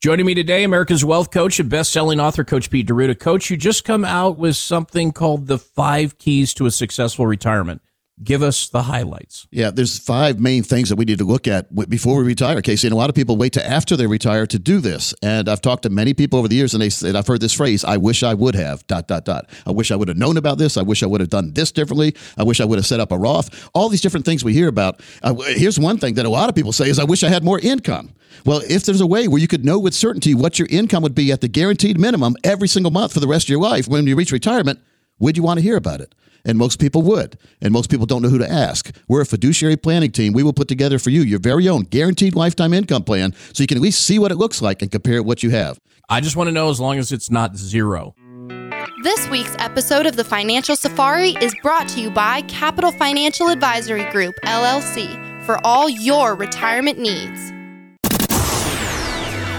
Joining me today, America's Wealth Coach and best-selling author, Coach Pete D'Arruda. Coach, you just come out with something called the Five Keys to a Successful Retirement. Give us the highlights. Yeah, there's five main things that we need to look at before we retire, Casey. And a lot of people wait to after they retire to do this. And I've talked to many people over the years, and they said I've heard this phrase: "I wish I would have." Dot dot dot. I wish I would have known about this. I wish I would have done this differently. I wish I would have set up a Roth. All these different things we hear about. Uh, here's one thing that a lot of people say: "Is I wish I had more income." Well, if there's a way where you could know with certainty what your income would be at the guaranteed minimum every single month for the rest of your life when you reach retirement, would you want to hear about it? And most people would. And most people don't know who to ask. We're a fiduciary planning team. We will put together for you your very own guaranteed lifetime income plan so you can at least see what it looks like and compare it what you have. I just want to know as long as it's not zero. This week's episode of the Financial Safari is brought to you by Capital Financial Advisory Group, LLC, for all your retirement needs.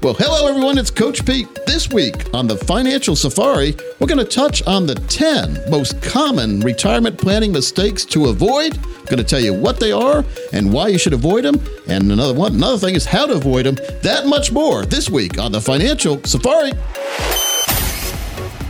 Well, hello everyone, it's Coach Pete. This week on the Financial Safari, we're going to touch on the 10 most common retirement planning mistakes to avoid. I'm going to tell you what they are and why you should avoid them. And another one, another thing is how to avoid them. That much more this week on the Financial Safari.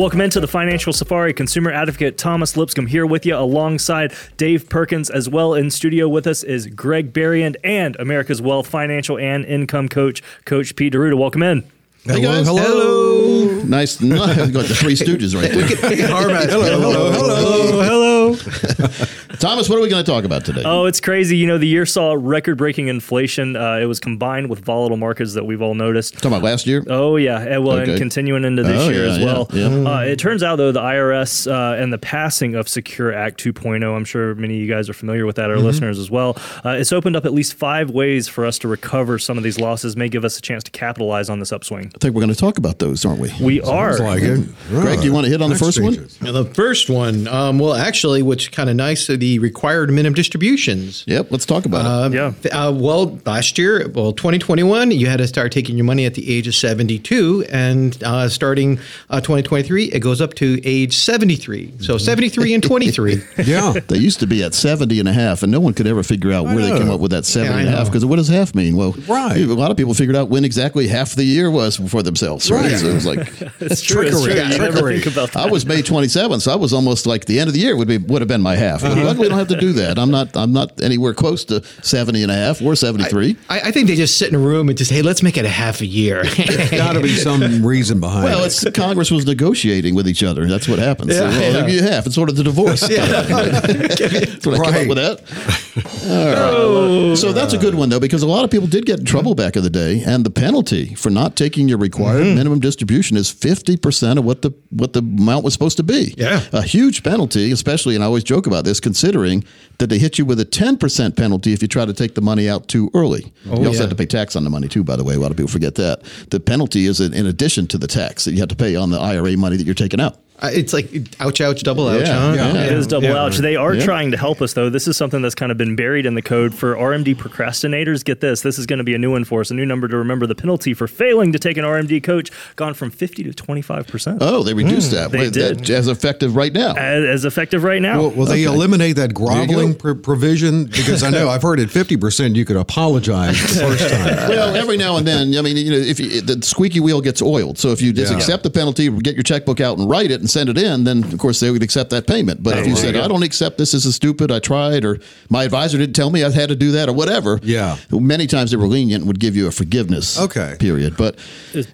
Welcome into the Financial Safari. Consumer advocate Thomas Lipscomb here with you alongside Dave Perkins. As well in studio with us is Greg Berrien and America's Wealth Financial and Income Coach, Coach Pete D'Arruda. Welcome in. Hey guys. Hello. Hello. Nice. No, got the three stooges right there. hello, hello, hello, hello. Thomas, what are we going to talk about today? Oh, it's crazy. You know, the year saw record breaking inflation. Uh, it was combined with volatile markets that we've all noticed. Talking about last year? Oh, yeah. And, well, Okay. and continuing into this Oh, year yeah, as well. yeah. Uh, it turns out, though, the IRS uh, and the passing of Secure Act 2.0, I'm sure many of you guys are familiar with that, our listeners as well. Uh, it's opened up at least five ways for us to recover some of these losses, may give us a chance to capitalize on this upswing. I think we're going to talk about those, aren't we? We are. Sounds like it. Greg, do you want to hit on the Tax first one? changes. Now, the first one, um, well, actually, what's kind of nice, are the required minimum distributions. Yep, let's talk about it. Yeah. Uh, well, last year, well, 2021, you had to start taking your money at the age of 72, and uh, starting uh, 2023, it goes up to age 73. So 73 and 23. Yeah. They used to be at 70 and a half, and no one could ever figure out where they know. came up with that 70 Yeah, and a half. Because what does half mean? Well, Right. a lot of people figured out when exactly half the year was for themselves. Right. Right. So it was like, It's true. It's true. Trickery. You never Trickery. think about that. I was May 27th, so I was almost like the end of the year would be would have been my half. But uh-huh. luckily, we don't have to do that. I'm not I'm not anywhere close to 70 and a half or 73. I, I think they just sit in a room and just, hey, let's make it a half a year. Got to be some reason behind well, it. it's Congress was negotiating with each other. That's what happens. Yeah, well, yeah. you have. It's sort of the divorce. That's what I came up with that. All right. So that's a good one though, because a lot of people did get in trouble back in the day, and the penalty for not taking your required mm-hmm. minimum distribution is fifty percent of what the what the amount was supposed to be. Yeah. a huge penalty, especially, and I always joke about this, considering that they hit you with a ten percent penalty if you try to take the money out too early. Oh, you also yeah. have to pay tax on the money too. By the way, a lot of people forget that the penalty is in addition to the tax that you have to pay on the IRA money that you're taking out. Uh, it's like ouch, ouch, double ouch. Yeah, huh? yeah. It is double Yeah. ouch. They are Yeah. trying to help us, though. This is something that's kind of been buried in the code for RMD procrastinators. Get this. This is going to be a new one for us, a new number to remember. The penalty for failing to take an RMD coach gone from 50 to 25%. Oh, they reduced that. They Wait, did. that- as effective right now. as, as effective right now. Will, will they Okay. eliminate that groveling pr- provision? Because I know I've heard at 50% you could apologize the first time. well, every now and then, I mean, you know, if you, the squeaky wheel gets oiled, so if you just Yeah. accept the penalty, get your checkbook out and write it, and and send it in, then of course they would accept that payment. But if you said, I don't accept this, this is stupid, I tried, or my advisor didn't tell me I had to do that, or whatever. Yeah. Many times they were lenient and would give you a forgiveness Okay. period. But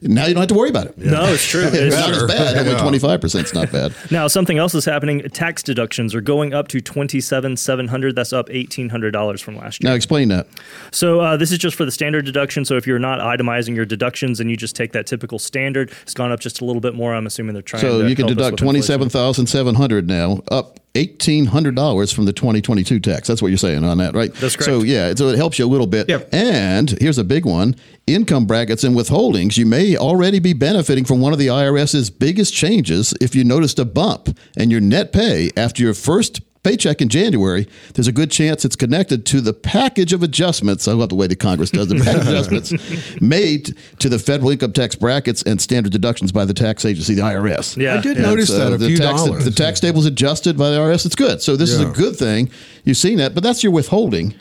now you don't have to worry about it. No, it's true. It's It's not as bad. Only 25% is not bad. Now, something else is happening. Tax deductions are going up to twenty seven seven hundred. That's up eighteen hundred dollars from last year. Now explain that. So uh, this is just for the standard deduction. So if you're not itemizing your deductions and you just take that typical standard, it's gone up just a little bit more. I'm assuming they're trying. So to you can deduct with twenty seven thousand seven hundred now, up eighteen hundred dollars from the twenty twenty two tax. That's what you're saying on that, right? That's correct. So yeah, so it helps you a little bit. Yep. And here's a big one: income brackets and withholdings. You may already be benefiting from one of the IRS's biggest changes. If you noticed a bump in your net pay after your first paycheck in January, there's a good chance it's connected to the package of adjustments. I love the way the Congress does the package adjustments made to the federal income tax brackets and standard deductions by the tax agency, the IRS. Yeah, I did yeah. notice So that a the few tax, dollars. The tax table's adjusted by the IRS. It's good. So this is a good thing. You've seen that, but that's your withholding.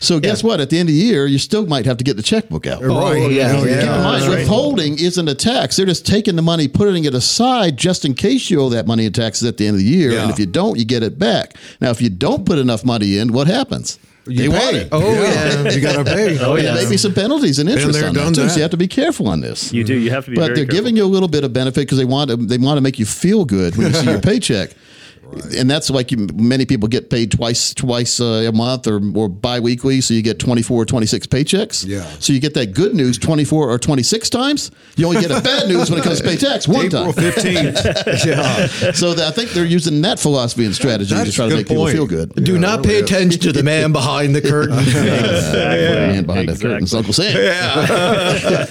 So guess what? At the end of the year, you still might have to get the checkbook out. Right. Oh, yeah, Oh, yeah. Keep in mind, right. withholding isn't a tax. They're just taking the money, putting it aside just in case you owe that money in taxes at the end of the year. Yeah. And if you don't, you get it back. Now, if you don't put enough money in, what happens? You they pay. want it. Oh, yeah. You got to pay. Oh, yeah. Maybe some penalties and interest there, on that too. that. So you have to be careful on this. You do. You have to be. But very they're careful. giving you a little bit of benefit because they want to, they want to make you feel good when you see your paycheck. And that's like you, many people get paid twice twice uh, a month or, or biweekly, so you get 24 or 26 paychecks. Yeah. So you get that good news 24 or 26 times. You only get a bad news when it comes to pay tax one April time. 15th. yeah. So that, I think they're using that philosophy and strategy to That's try to good make people feel good. Do Yeah, not pay attention to the man behind the curtain. Man behind that curtain, Uncle Sam. Yeah.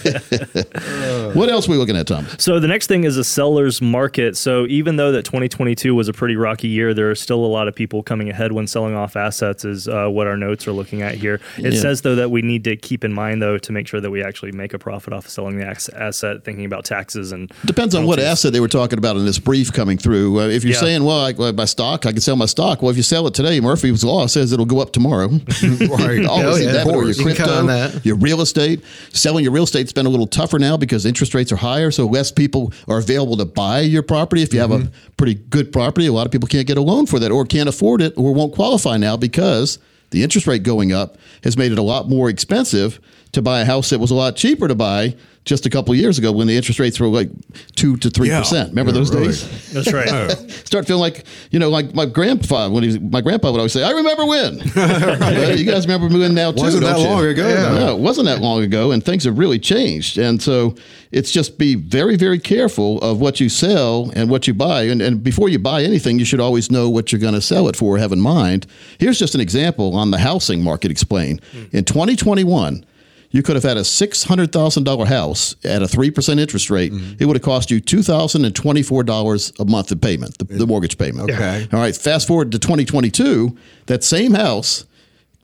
what else are we looking at, Tom? So the next thing is a seller's market. So even though that 2022 was a pretty rocky year, there are still a lot of people coming ahead when selling off assets. Is uh, what our notes are looking at here. It Yeah. says though that we need to keep in mind though to make sure that we actually make a profit off of selling the ax- asset, thinking about taxes and Depends on what asset they were talking about in this brief coming through. Uh, if you're Yeah. saying, well, I, my stock, I can sell my stock. Well, if you sell it today, Murphy's Law says it'll go up tomorrow. Right. Always Oh, yeah, that. Or your course. You crypto, on that. your real estate. Selling your real estate's been a little tougher now because interest rates are higher, so less people are available to buy your property. If you have Mm-hmm. a pretty good property, a lot of people can't get a loan for that or can't afford it or won't qualify now because the interest rate going up has made it a lot more expensive to buy a house that was a lot cheaper to buy just a couple of years ago when the interest rates were like two to three percent. Remember Yeah, those really. days? That's right. Start feeling like you know, like my grandpa when he was, my grandpa would always say, "I remember when." Well, you guys remember when now too? Wasn't don't that you? long ago, Yeah. No, it wasn't that long ago, and things have really changed. And so it's just be very, very careful of what you sell and what you buy. And, and before you buy anything, you should always know what you're going to sell it for. Have in mind. Here's just an example on the housing market. Explain hmm. in 2021. You could have had a six hundred thousand dollar house at a three percent interest rate. Mm-hmm. It would have cost you two thousand and twenty four dollars a month in payment, the, the mortgage payment. Okay. All right. Fast forward to twenty twenty two. That same house.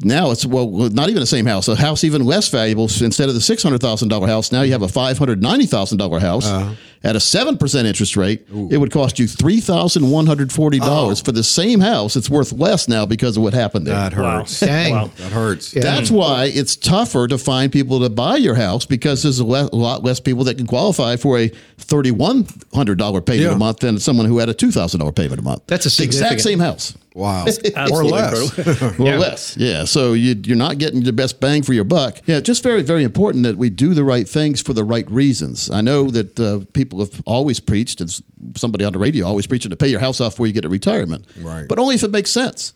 Now it's well, not even the same house. A house even less valuable. Instead of the six hundred thousand dollar house, now you have a five hundred ninety thousand dollar house Uh-huh. at a seven percent interest rate. It would cost you three thousand one hundred forty dollars Oh. for the same house. It's worth less now because of what happened there. That Wow. hurts. Dang. Wow. That hurts. That's why it's tougher to find people to buy your house because there's a, le- a lot less people that can qualify for a thirty-one hundred dollar payment Yeah. a month than someone who had a two thousand dollar payment a month. That's a the exact same house. Wow. or less. incredible. Well, less, yeah. So you, you're not getting the best bang for your buck. Yeah, just very, very important that we do the right things for the right reasons. I know that uh, people have always preached, and somebody on the radio always preaching to pay your house off before you get a retirement. Right. But only if it makes sense.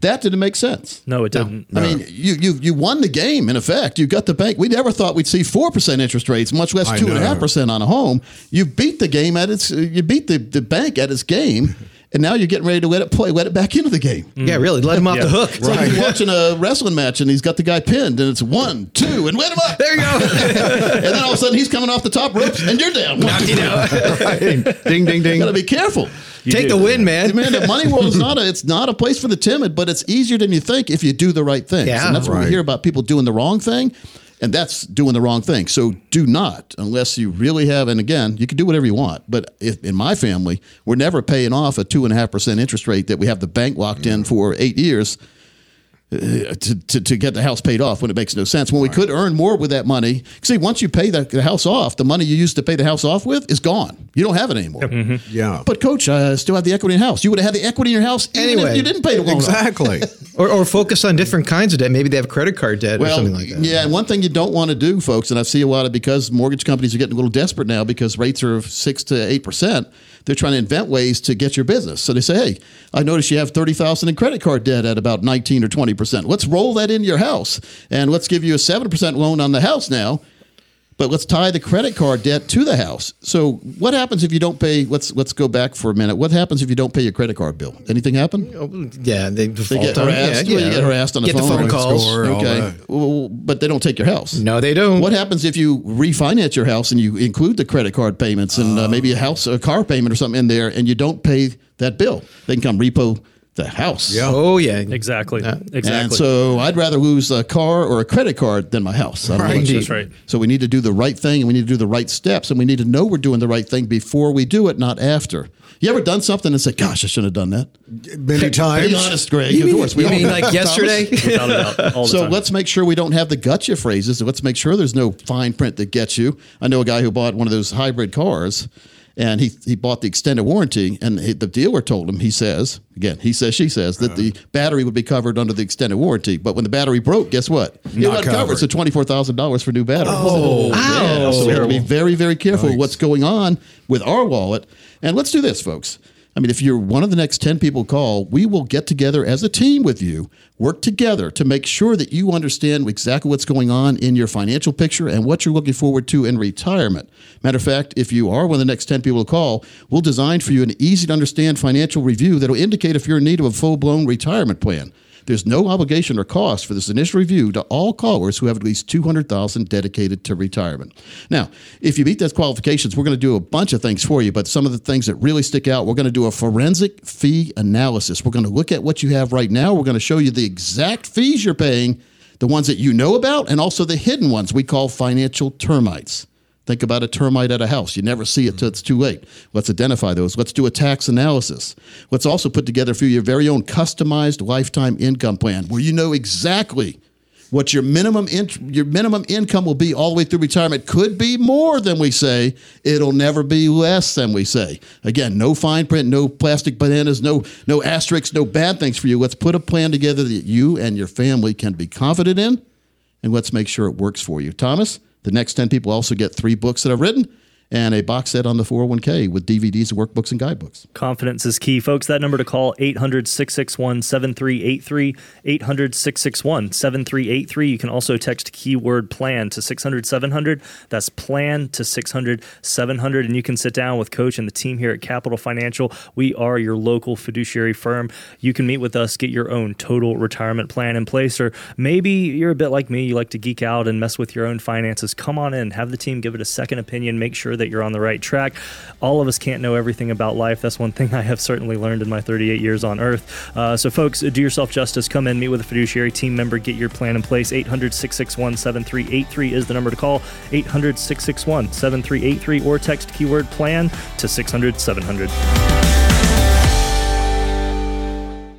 That didn't make sense. No, it didn't. I mean, you you you won the game. In effect, you got the bank. We never thought we'd see four percent interest rates, much less I two and a half know. percent on a home. You beat the game at its. You beat the, the bank at its game, and now you're getting ready to let it play, let it back into the game. Yeah, mm. really. Let him off the hook. It's like you're watching a wrestling match and he's got the guy pinned and it's one, two, and let him up. There you go. and then all of a sudden he's coming off the top ropes and you're down. Knocked you down. ding, ding, ding. You got to be careful. Take the win, man. Man, the money world is not a it's not a place for the timid, but it's easier than you think if you do the right things. Yeah. and that's what we hear about people doing the wrong thing. And that's doing the wrong thing. So do not, unless you really have. And again, you can do whatever you want. But if, in my family, we're never paying off a two and a half percent interest rate that we have the bank locked in for eight years. Uh, to, to, to get the house paid off when it makes no sense. When we could earn more with that money. See, once you pay the, the house off, the money you used to pay the house off with is gone. You don't have it anymore. Yeah. But coach, I still have the equity in the house. You would have had the equity in your house even Anyway. if you didn't pay the loan. Exactly. Or, or focus on different kinds of debt. Maybe they have credit card debt or something like that. Yeah, and one thing you don't want to do, folks, and I see a lot of because mortgage companies are getting a little desperate now because rates are six to eight percent. They're trying to invent ways to get your business. So they say, "Hey, I notice you have thirty thousand in credit card debt at about nineteen or twenty percent. Let's roll that into your house, and let's give you a seven percent loan on the house now." But let's tie the credit card debt to the house. So what happens if you don't pay? Let's let's go back for a minute. What happens if you don't pay your credit card bill? Anything happen? Yeah, they They get on harassed. Yeah, Well, you get harassed on the Get phone. the phone calls. Score, Okay, well, but they don't take your house. No, they don't. What happens if you refinance your house and you include the credit card payments and uh, maybe a house, a car payment or something in there, and you don't pay that bill? They can come repo the house. Yeah. Oh yeah, Exactly. And Exactly. so I'd rather lose a car or a credit card than my house. I Right. That's right. So we need to do the right thing and we need to do the right steps and we need to know we're doing the right thing before we do it, not after. You ever done something and said, gosh, I shouldn't have done that? Many times. Be honest, Greg. You of mean, course. We you all mean like yesterday? Doubt, So time. let's make sure we don't have the gotcha phrases. Let's make sure there's no fine print that gets you. I know a guy who bought one of those hybrid cars, and he he bought the extended warranty, and he, the dealer told him he says again he says she says that the uh-huh. battery would be covered under the extended warranty, but when the battery broke, guess what? It Not wasn't covered. covered. So twenty four thousand dollars for new battery. Oh, yeah. So we have to be very very careful with what's going on with our wallet. And let's do this, folks. I mean, if you're one of the next 10 people call, we will get together as a team with you, work together to make sure that you understand exactly what's going on in your financial picture and what you're looking forward to in retirement. Matter of fact, if you are one of the next 10 people to call, we'll design for you an easy to understand financial review that'll indicate if you're in need of a full blown retirement plan. There's no obligation or cost for this initial review to all callers who have at least 200,000 dedicated to retirement. Now, if you meet those qualifications, we're going to do a bunch of things for you, but some of the things that really stick out, we're going to do a forensic fee analysis. We're going to look at what you have right now. We're going to show you the exact fees you're paying, the ones that you know about, and also the hidden ones we call financial termites. Think about a termite at a house. You never see it till it's too late. Let's identify those. Let's do a tax analysis. Let's also put together for you your very own customized lifetime income plan where you know exactly what your minimum in, your minimum income will be all the way through retirement. Could be more than we say. It'll never be less than we say. Again, no fine print, no plastic bananas, no no asterisks, no bad things for you. Let's put a plan together that you and your family can be confident in, and let's make sure it works for you. Thomas, the next 10 people also get three books that I've written and a box set on the 401k with DVDs, workbooks, and guidebooks. Confidence is key, folks. That number to call 800 661 7383. 800 661 7383. You can also text keyword plan to 600 700. That's plan to 600 700. And you can sit down with Coach and the team here at Capital Financial. We are your local fiduciary firm. You can meet with us, get your own total retirement plan in place, or maybe you're a bit like me. You like to geek out and mess with your own finances. Come on in, have the team give it a second opinion, make sure that you're on the right track. All of us can't know everything about life. That's one thing I have certainly learned in my 38 years on earth. Uh, so, folks, do yourself justice. Come in, meet with a fiduciary team member, get your plan in place. 800 661 7383 is the number to call. 800 661 7383 or text keyword plan to 600 700.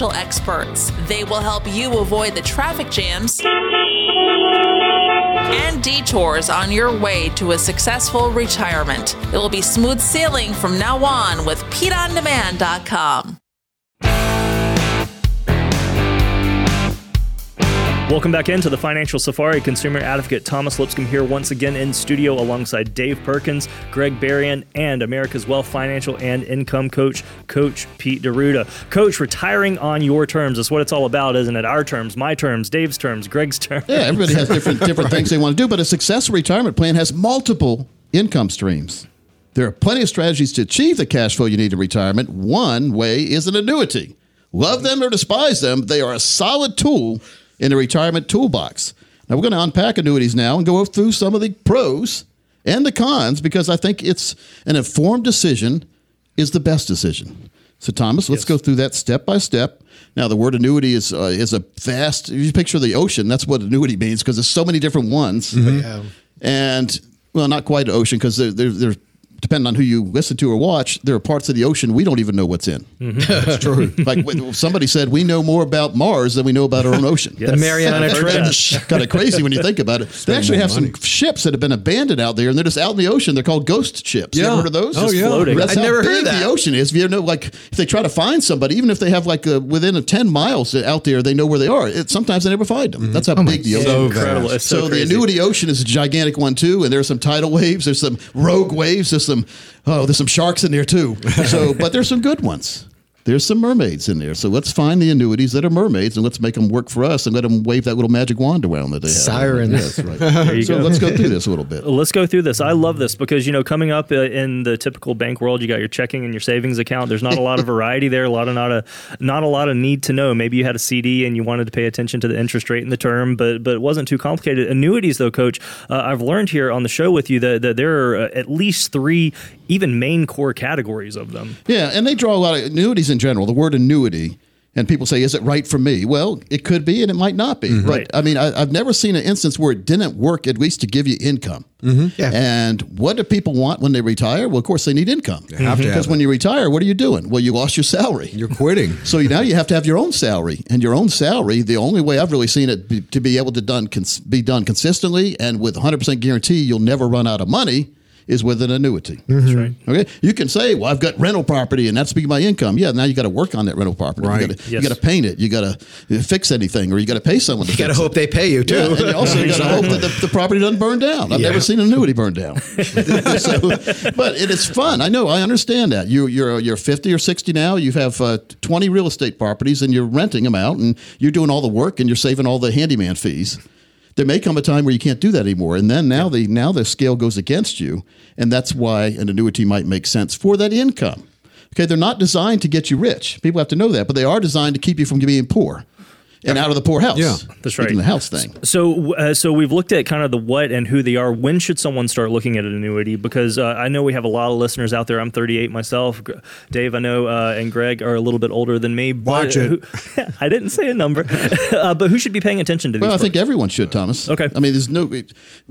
experts. They will help you avoid the traffic jams and detours on your way to a successful retirement. It will be smooth sailing from now on with PeteOnDemand.com. Welcome back into the Financial Safari. Consumer advocate Thomas Lipscomb here once again in studio alongside Dave Perkins, Greg Berrien, and America's Wealth Financial and Income Coach, Coach Pete D'Arruda. Coach, retiring on your terms is what it's all about, isn't it? Our terms, my terms, Dave's terms, Greg's terms. Yeah, everybody has different different things they want to do, but a successful retirement plan has multiple income streams. There are plenty of strategies to achieve the cash flow you need in retirement. One way is an annuity. Love them or despise them, they are a solid tool in the retirement toolbox. Now we're going to unpack annuities now and go through some of the pros and the cons because I think it's an informed decision is the best decision. So Thomas, let's go through that step by step. Now the word annuity is uh, is a vast. If you picture the ocean, that's what annuity means because there's so many different ones. Yeah. And well, not quite an ocean because there, there, there's depending on who you listen to or watch, there are parts of the ocean we don't even know what's in. That's true. Like somebody said, we know more about Mars than we know about our own ocean. The Mariana I've heard that. Trench. kind of crazy when you think about it. they actually more have some ships that have been abandoned out there, and they're just out in the ocean. They're called ghost ships. You Yeah. ever heard of those? Oh, Just yeah. floating. That's I'd how never heard big that. the ocean is. If you know, like, if they try to find somebody, even if they have like uh within a ten miles out there, they know where they are. It, sometimes they never find them. That's how big the ocean. So is. Incredible. It's so, So, the crazy. annuity ocean is a gigantic one too, and there are some tidal waves, there's some rogue waves, there's some oh, there's some sharks in there too. So, but there's some good ones. There's some mermaids in there. So let's find the annuities that are mermaids and let's make them work for us and let them wave that little magic wand around that they have. Sirens. Yes, right. There you so go. let's go through this a little bit. Let's go through this. I love this because you know, coming up uh, in the typical bank world, you got your checking and your savings account. There's not a lot of variety there. A lot of not a not a lot of need to know. Maybe you had a CD and you wanted to pay attention to the interest rate and the term, but but it wasn't too complicated. Annuities, though, Coach, uh, I've learned here on the show with you that, that there are uh, at least three even main core categories of them. Yeah, and they draw a lot of annuities in general. The word annuity, and people say, "Is it right for me?" Well, it could be, and it might not be. Mm-hmm. But Right. I mean, I, I've never seen an instance where it didn't work, at least to give you income. Mm-hmm. Yeah. And what do people want when they retire? Well, of course, they need income. have to have because when you retire, what are you doing? Well, you lost your salary. You're quitting. So now you have to have your own salary, and your own salary. The only way I've really seen it be, to be able to done cons- be done consistently and with 100 percent guarantee you'll never run out of money is with an annuity. That's right. Okay, you can say, "Well, I've got rental property, and that's be my income." Yeah, now you got to work on that rental property. Right. You got to Yes. to paint it. You got to fix anything, or you got to pay someone. To You got to hope it. they pay you too. Yeah, and you also got to hope that the, the property doesn't burn down. I've Yeah. never seen an annuity burn down. so, but it is fun. I know. I understand that. You, you're you're 50 or 60 now. You have uh, 20 real estate properties, and you're renting them out, and you're doing all the work, and you're saving all the handyman fees. There may come a time where you can't do that anymore, and then now the now the scale goes against you, and that's why an annuity might make sense for that income. Okay, they're not designed to get you rich. People have to know that, but they are designed to keep you from being poor and out of the poorhouse. Yeah, that's right. The house thing. So, uh, so we've looked at kind of the what and who they are. When should someone start looking at an annuity? Because uh, I know we have a lot of listeners out there. I'm 38 myself. Dave, I know, uh, and Greg are a little bit older than me. Watch it. who- I didn't say a number, uh, but who should be paying attention to these? Well, I think firms? everyone should, Thomas. Okay. I mean, there's no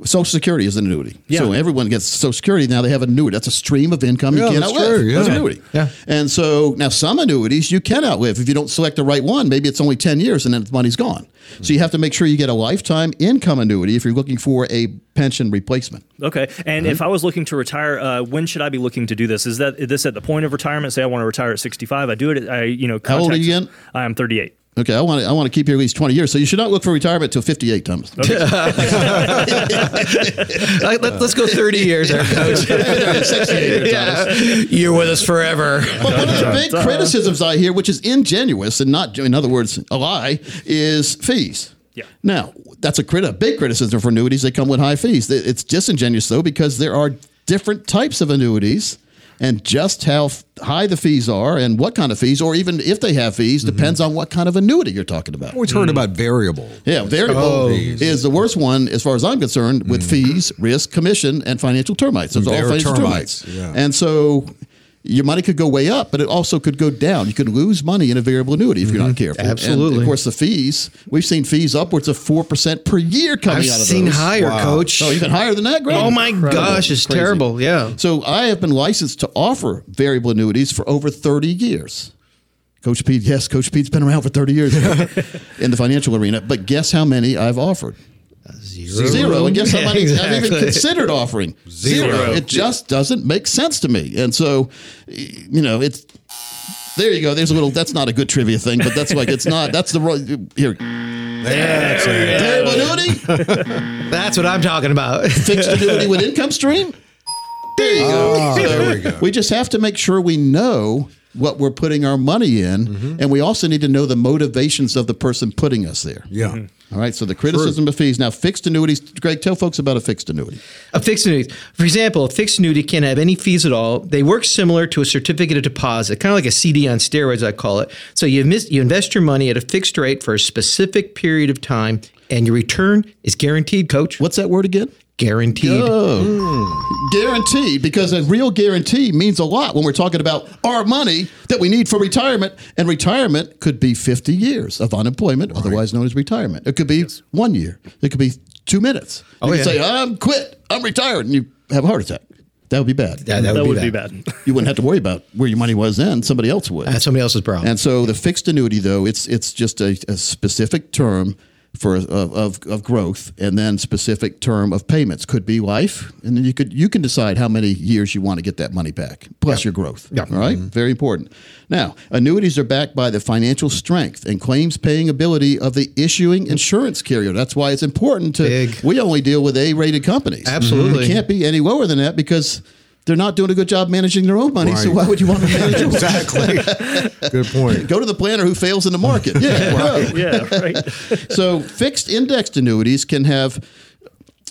Social Security is an annuity. Yeah. So everyone gets Social Security now. They have an annuity. That's a stream of income you Yeah, can't that's outlive. true, yeah. That's an annuity. Yeah. And so now some annuities you can outlive if you don't select the right one. Maybe it's only ten years and then the money's gone. So you have to make sure you get a lifetime income annuity if you're looking for a pension replacement. Okay, and if I was looking to retire, uh, when should I be looking to do this? Is that is this at the point of retirement? Say I want to retire at 65. I do it. At, I you know. How old are you again? I am 38. Okay, I want to, I want to keep you at least twenty years. So you should not look for retirement till fifty eight, Thomas. Let, us go 30 years there, coach. 68, Thomas. You're with us forever. But one of the big criticisms I hear, which is ingenuous and not, in other words, a lie, is fees. Yeah. Now, that's a, crit- a big criticism for annuities. They come with high fees. It's disingenuous, though, because there are different types of annuities. And just how f- high the fees are and what kind of fees, or even if they have fees, mm-hmm. depends on what kind of annuity you're talking about. Always heard mm. about variable. Yeah, variable oh. is the worst one as far as I'm concerned with mm-hmm. fees, risk, commission, and financial termites. Those are all financial termites, termites. yeah. And so your money could go way up, but it also could go down. You could lose money in a variable annuity if you're not mm-hmm. careful. And, Absolutely. of course, the fees, we've seen fees upwards of 4% per year coming I've out of seen those. higher, coach. Oh, even higher than that, Greg? Oh my gosh, it's Crazy. terrible. Yeah. So I have been licensed to offer variable annuities for over 30 years. Coach Pete, yes, Coach Pete's been around for 30 years in the financial arena, but guess how many I've offered? Zero. Zero. And guess how many I've even considered offering? Zero. It just doesn't make sense to me. And so, you know, it's there you go. There's a little. That's not a good trivia thing, but that's like it's not. That's the right. here. That's it. Variable annuity, That's what I'm talking about. fixed annuity with income stream. There you go. Ah, So there we go. We just have to make sure we know what we're putting our money in, mm-hmm. and we also need to know the motivations of the person putting us there. Yeah. All right. So the criticism of fees. Now, fixed annuities. Greg, tell folks about a fixed annuity. A fixed annuity. For example, a fixed annuity can't have any fees at all. They work similar to a certificate of deposit, kind of like a CD on steroids, I call it. So you, miss, you invest your money at a fixed rate for a specific period of time, and your return is guaranteed, coach. What's that word again? Guaranteed. Oh, guaranteed, because a real guarantee means a lot when we're talking about our money that we need for retirement. And retirement could be 50 years of unemployment, otherwise known as retirement. It could be one year. It could be two minutes. Oh, you Oh, could yeah. say, I'm quit, I'm retired, and you have a heart attack. That would be bad. That, that that would, would be be bad. bad. You wouldn't have to worry about where your money was then. Somebody else would. That's somebody else's problem. And so the fixed annuity, though, it's it's just a, a specific term for of, of, of growth, and then specific term of payments. Could be life, and then you could you can decide how many years you want to get that money back, plus your growth. Yeah. All right? Mm-hmm. very important. Now, annuities are backed by the financial strength and claims paying ability of the issuing insurance carrier. That's why it's important to. Big. We only deal with A-rated companies. Absolutely. Mm-hmm. it can't be any lower than that because. They're not doing a good job managing their own money, so why would you want to manage yours? Exactly. Good point. Go to the planner who fails in the market. Yeah, right. yeah, right. So fixed indexed annuities can have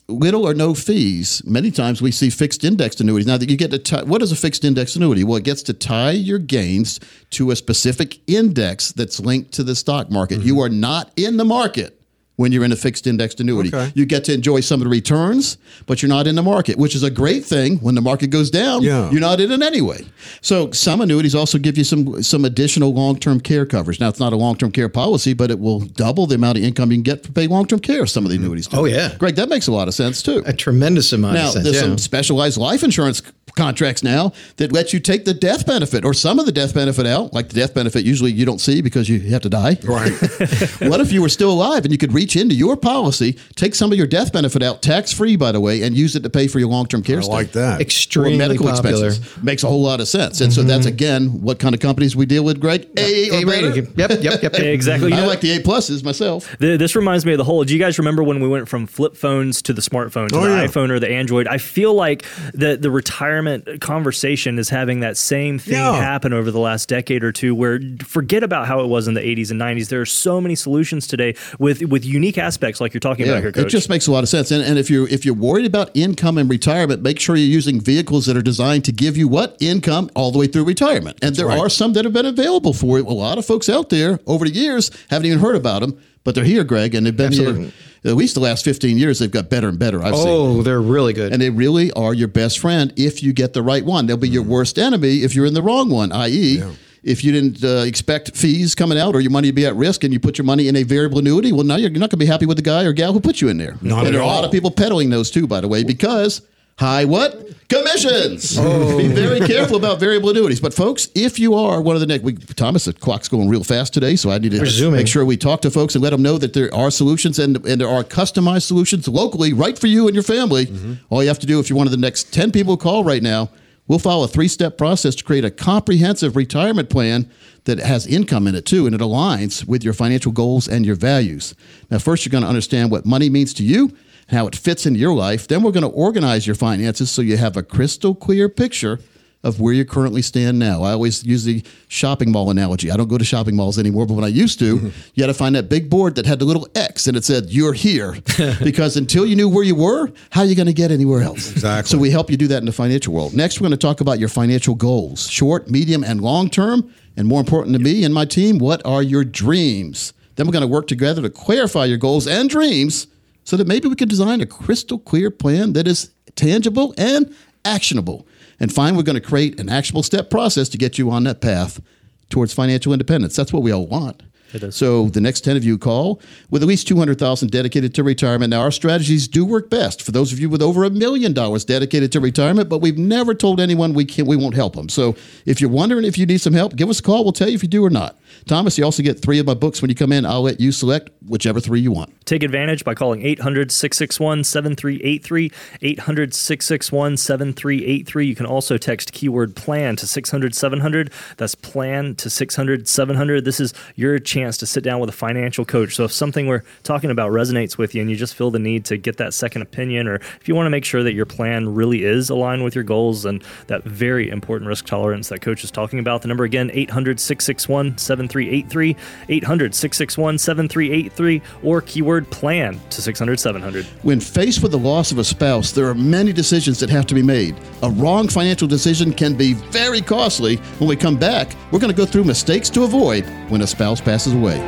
little or no fees. Many times we see fixed indexed annuities. Now that you get to tie, what is a fixed indexed annuity? Well, it gets to tie your gains to a specific index that's linked to the stock market. Mm-hmm. You are not in the market. When you're in a fixed indexed annuity, Okay. you get to enjoy some of the returns, but you're not in the market, which is a great thing. When the market goes down, Yeah. you're not in it anyway. So some annuities also give you some some additional long term care coverage. Now it's not a long term care policy, but it will double the amount of income you can get for paying long term care. Some of the annuities. do. Oh, yeah. Greg, that makes a lot of sense too. a tremendous amount Now of sense. there's yeah. some specialized life insurance contracts now that let you take the death benefit or some of the death benefit out. Like the death benefit, usually you don't see because you have to die. Right. what if you were still alive and you could reach into your policy, take some of your death benefit out, tax free, by the way, and use it to pay for your long term care? I stay? like that. or medical popular. expenses. Makes a whole lot of sense. And so that's mm-hmm. again what kind of companies we deal with, Greg? A or A better? Yep, yep, yep. yep. exactly. You I know, like the A pluses myself. Th- This reminds me of the whole. Do you guys remember when we went from flip phones to the smartphone, to Oh, the yeah. iPhone or the Android? I feel like the the retirement conversation is having that same thing Yeah. happen over the last decade or two. Where forget about how it was in the 80s and 90s. There are so many solutions today with with unique aspects like you're talking about here, it just makes a lot of sense. And, and if you're if you're worried about income and retirement, make sure you're using vehicles that are designed to give you what income all the way through retirement. And there are some that have been available for it. A lot of folks out there over the years haven't even heard about them, but they're here, Greg, and they've been Absolutely. here at least the last 15 years. They've got better and better. I've seen. Oh, they're really good. And they really are your best friend if you get the right one. They'll be your mm. worst enemy if you're in the wrong one, i.e., if you didn't uh, expect fees coming out or your money to be at risk and you put your money in a variable annuity, well, now you're not going to be happy with the guy or gal who put you in there. Not and there are a lot of people peddling those too, by the way, because high what? Commissions. Be very careful about variable annuities. But folks, if you are one of the next, we, Thomas, the clock's going real fast today, so I need to zooming. make sure we talk to folks and let them know that there are solutions and, and there are customized solutions locally right for you and your family. All you have to do, if you're one of the next 10 people call right now, we'll follow a three step process to create a comprehensive retirement plan that has income in it too, and it aligns with your financial goals and your values. Now, first, you're going to understand what money means to you and how it fits into your life. Then, we're going to organize your finances so you have a crystal clear picture of where you currently stand now. I always use the shopping mall analogy. I don't go to shopping malls anymore, but when I used to, mm-hmm. you had to find that big board that had the little X and it said, You're here. because until you knew where you were, how are you going to get anywhere else? Exactly. So we help you do that in the financial world. Next, we're going to talk about your financial goals short, medium, and long term. And more important to me and my team, what are your dreams? Then we're going to work together to clarify your goals and dreams so that maybe we can design a crystal clear plan that is tangible and actionable. And finally, we're going to create an actionable step process to get you on that path towards financial independence. That's what we all want. So the next 10 of you call with at least 200,000 dedicated to retirement. Now our strategies do work best for those of you with over a million dollars dedicated to retirement, but we've never told anyone we can we won't help them. So if you're wondering if you need some help, give us a call. We'll tell you if you do or not. Thomas, you also get three of my books when you come in. I'll let you select whichever three you want. Take advantage by calling 800 661 7383. 800 661 7383. You can also text keyword plan to 600 700. That's plan to 600 700. This is your chance chance to sit down with a financial coach. So if something we're talking about resonates with you and you just feel the need to get that second opinion, or if you want to make sure that your plan really is aligned with your goals and that very important risk tolerance that coach is talking about, the number again, 800 661 7383, 800 661 7383, or keyword plan to 600 700. When faced with the loss of a spouse, there are many decisions that have to be made. A wrong financial decision can be very costly. When we come back, we're going to go through mistakes to avoid when a spouse passes away.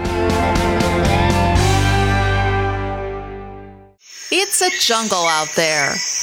It's a jungle out there.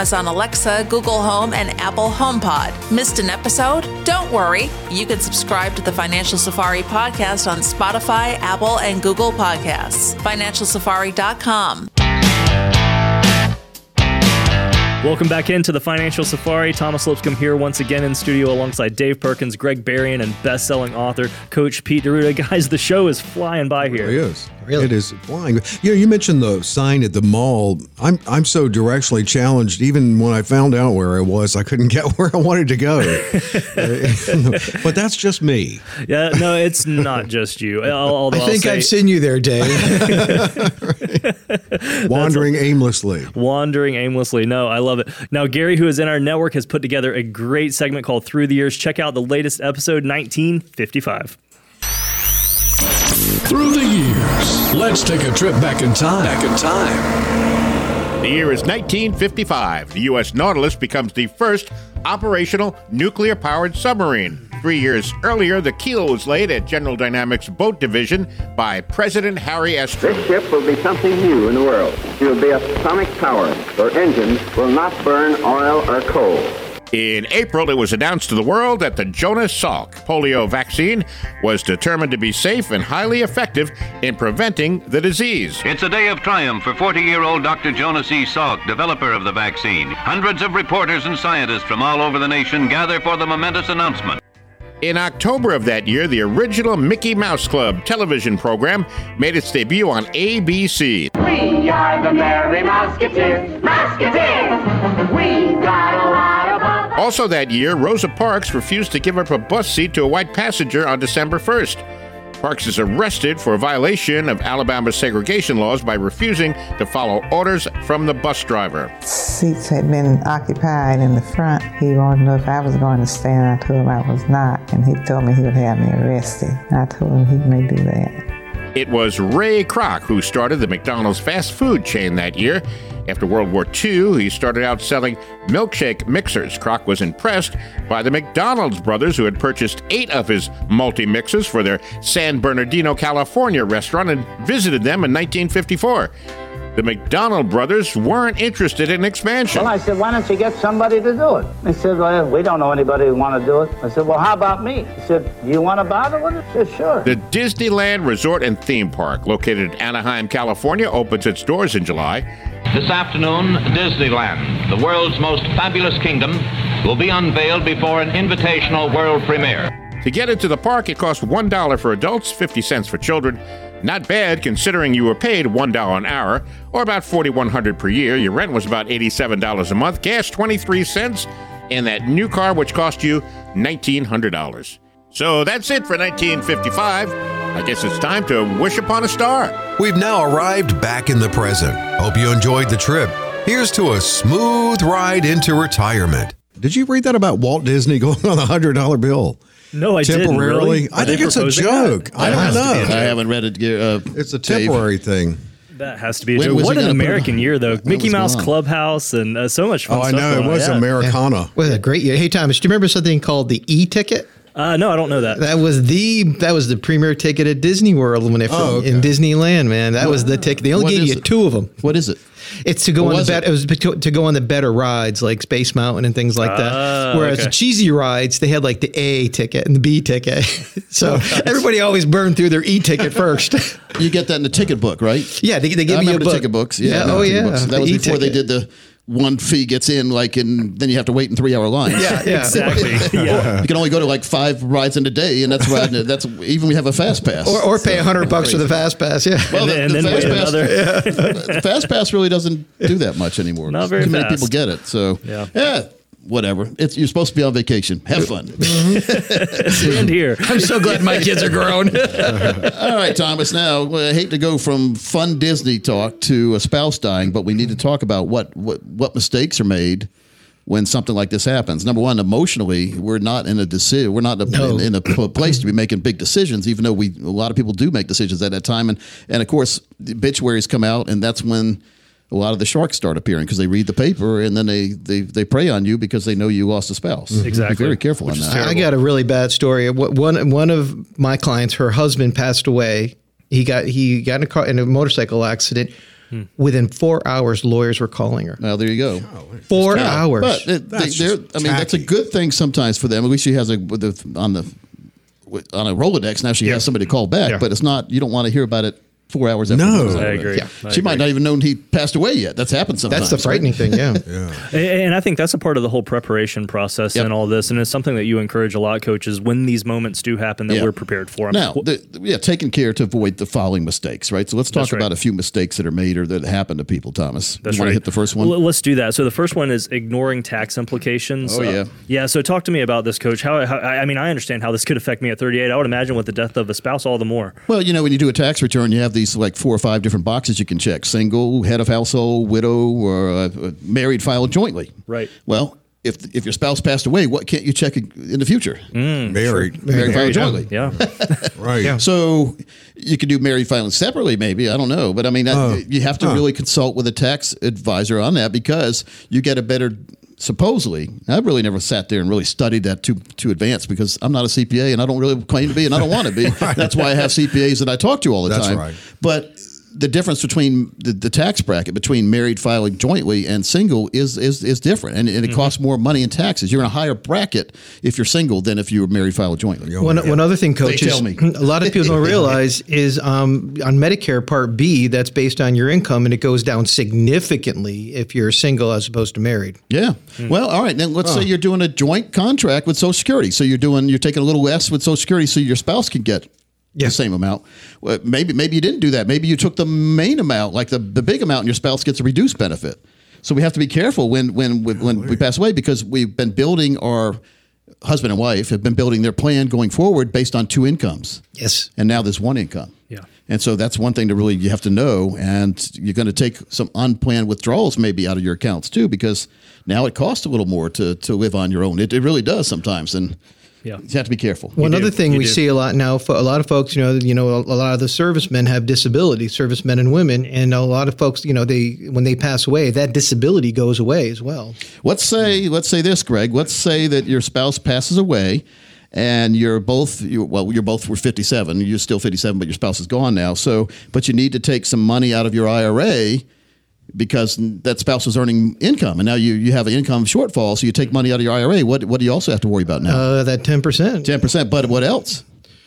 Alexa, Google Home, and Apple HomePod. Missed an episode? Don't worry. You can subscribe to the Financial Safari podcast on Spotify, Apple, and Google Podcasts. FinancialSafari.com. Welcome back into the Financial Safari. Thomas Lipscomb here once again in studio alongside Dave Perkins, Greg Berrien, and best-selling author Coach Pete D'Arruda. Guys, the show is flying by here. It is. It is flying. You know, you mentioned the sign at the mall. I'm I'm so directionally challenged. Even when I found out where I was, I couldn't get where I wanted to go. but that's just me. Yeah, no, it's not just you. Although I think say, I've seen you there, Dave. Wandering aimlessly. wandering aimlessly. No, I love it. Now, Gary, who is in our network, has put together a great segment called Through the Years. Check out the latest episode, 1955. Through the years, let's take a trip back in time. Back in time. The year is 1955. The U.S. Nautilus becomes the first operational nuclear powered submarine. Three years earlier, the keel was laid at General Dynamics Boat Division by President Harry S. This ship will be something new in the world. It will be a atomic powered. Her engines will not burn oil or coal. In April, it was announced to the world that the Jonas Salk polio vaccine was determined to be safe and highly effective in preventing the disease. It's a day of triumph for 40 year old Dr. Jonas E. Salk, developer of the vaccine. Hundreds of reporters and scientists from all over the nation gather for the momentous announcement. In October of that year, the original Mickey Mouse Club television program made its debut on ABC. We are the Merry Mouseketeers, Mouseketeers! We got a lot of fun. Also that year, Rosa Parks refused to give up a bus seat to a white passenger on December 1st. Parks is arrested for violation of Alabama's segregation laws by refusing to follow orders from the bus driver. Seats had been occupied in the front. He wanted to know if I was going to stand. I told him I was not, and he told me he would have me arrested. I told him he may do that. It was Ray Kroc who started the McDonald's fast food chain that year. After World War II, he started out selling milkshake mixers. Kroc was impressed by the McDonald's brothers who had purchased eight of his multi mixes for their San Bernardino, California restaurant and visited them in 1954. The McDonald brothers weren't interested in expansion. Well, I said, why don't you get somebody to do it? He said, well, we don't know anybody who want to do it. I said, well, how about me? He said, do you want to bother with it? I said, sure. The Disneyland Resort and Theme Park, located in Anaheim, California, opens its doors in July. This afternoon, Disneyland, the world's most fabulous kingdom, will be unveiled before an invitational world premiere. To get into the park, it costs $1 for adults, 50 cents for children. Not bad considering you were paid $1 an hour, or about $4,100 per year. Your rent was about $87 a month, gas 23 cents, and that new car which cost you $1,900. So that's it for 1955. I guess it's time to wish upon a star. We've now arrived back in the present. Hope you enjoyed the trip. Here's to a smooth ride into retirement. Did you read that about Walt Disney going on the hundred dollar bill? No, I didn't, temporarily. really? I think it's a joke. I don't know. I haven't read it. Uh, It's a Dave. temporary thing. That has to be a When joke. What an gonna put it American year, though. Mickey Mouse long. Clubhouse and uh, so much fun Oh, I know. going It on. was Yeah. Americana. What a great year. Hey, Thomas, do you remember something called the e ticket? Uh, no, I don't know that. That was the that was the premier ticket at Disney World when they Oh, okay. in Disneyland, man. That was the ticket. They only What gave you it? two of them. What is it? It's to go What on the was better. it? It? was to, to go on the better rides like Space Mountain and things like that. Whereas okay. the cheesy rides, they had like the A ticket and the B ticket. so everybody always burned through their E ticket first. You get that in the ticket book, right? yeah, they, they give I you a book. the ticket books. Yeah, Yeah, remember oh yeah. books. That the was before they did the one fee gets in, like, and then you have to wait in three hour lines. Yeah, yeah. Exactly. yeah. You can only go to like five rides in a day, and that's riding. That's even we have a fast pass. Or, or pay a hundred bucks for the fast pass. Yeah. Well, And the, then- the then fast pass, another- the fast pass really doesn't do that much anymore. Not very Too many people get it. So yeah. Yeah. Whatever. It's you're supposed to be on vacation. Have fun. Mm-hmm. Stand here. I'm so glad my kids are grown. All right, Thomas. Now I hate to go from fun Disney talk to a spouse dying, but we need to talk about what what what mistakes are made when something like this happens. Number one, emotionally, we're not in a decision. We're not in a, in, in a p- place to be making big decisions, even though we a lot of people do make decisions at that time. And and of course, the obituaries come out, and that's when. A lot of the sharks start appearing because they read the paper and then they, they, they prey on you because they know you lost a spouse. Exactly. Be very careful Which on that. I got a really bad story. One one of my clients, her husband passed away. He got he got in a car in a motorcycle accident. Hmm. Within four hours, lawyers were calling her. Well, there you go. Four Yeah, hours. But it, they, That's they're, just I mean, that's a good thing sometimes for them. At least she has a the, on the on a Rolodex now. She has somebody to call back, Yeah. but it's not. You don't want to hear about it four hours after. No. it was I agree. Yeah. I She might not even known he passed away yet. That's happened sometimes. That's the frightening thing. Yeah. And- And I think that's a part of the whole preparation process Yep. and all this. And it's something that you encourage a lot, coaches, when these moments do happen, that Yeah. we're prepared for them. Now, the, yeah, taking care to avoid the following mistakes, right? So let's talk That's right. about a few mistakes that are made or that happen to people. Thomas, That's you want right. to hit the first one? Well, let's do that. So the first one is ignoring tax implications. Oh, yeah. Uh, yeah. So talk to me about this, Coach. How, how I I mean, I understand how this could affect me at 38. I would imagine with the death of a spouse, all the more. Well, you know, when you do a tax return, you have these like four or five different boxes you can check: single, head of household, widow, or uh, uh, married, filed jointly. Right. Well, if if your spouse passed away, what can't you check in the future? Married. Married, filed jointly. Yeah. Right. So you could do married filing separately, maybe. I don't know, but I mean, that, Oh. you have to Huh. really consult with a tax advisor on that because you get a better. Supposedly, I've really never sat there and really studied that to to advance because I'm not a CPA and I don't really claim to be and I don't want to be. That's why I have CPAs that I talk to all the That's time. right. But the difference between the, the tax bracket between married filing jointly and single is is, is different, and, and it costs more money in taxes. You're in a higher bracket if you're single than if you were married filing jointly. One, one other thing, They coaches, tell me. a lot of people don't realize is um, on Medicare Part B, that's based on your income, and it goes down significantly if you're single as opposed to married. Yeah. Well, all right. Then let's say you're doing a joint contract with Social Security. So you're doing you're taking a little less with Social Security, so your spouse can get the same amount. Well, maybe maybe you didn't do that. Maybe you took the main amount, like the, the big amount, and your spouse gets a reduced benefit. So we have to be careful when when when, when we pass away because we've been building our husband and wife have been building their plan going forward based on two incomes. Yes. And now there's one income. Yeah. And so that's one thing to really you have to know, and you're going to take some unplanned withdrawals maybe out of your accounts too, because now it costs a little more to to live on your own. It, it really does sometimes, and Yeah. you have to be careful. One do. other thing You we do. see a lot now, for a lot of folks, you know, you know, a, a lot of the servicemen have disabilities, servicemen and women, and a lot of folks, you know, they when they pass away, that disability goes away as well. Let's say let's say this, Greg. Let's say that your spouse passes away, and you're both you well, you're both were 57. You're still 57, but your spouse is gone now. So, but you need to take some money out of your IRA because that spouse is earning income, and now you you have an income shortfall. So you take money out of your IRA. What what do you also have to worry about now? Uh, that ten percent. Ten percent. But what else?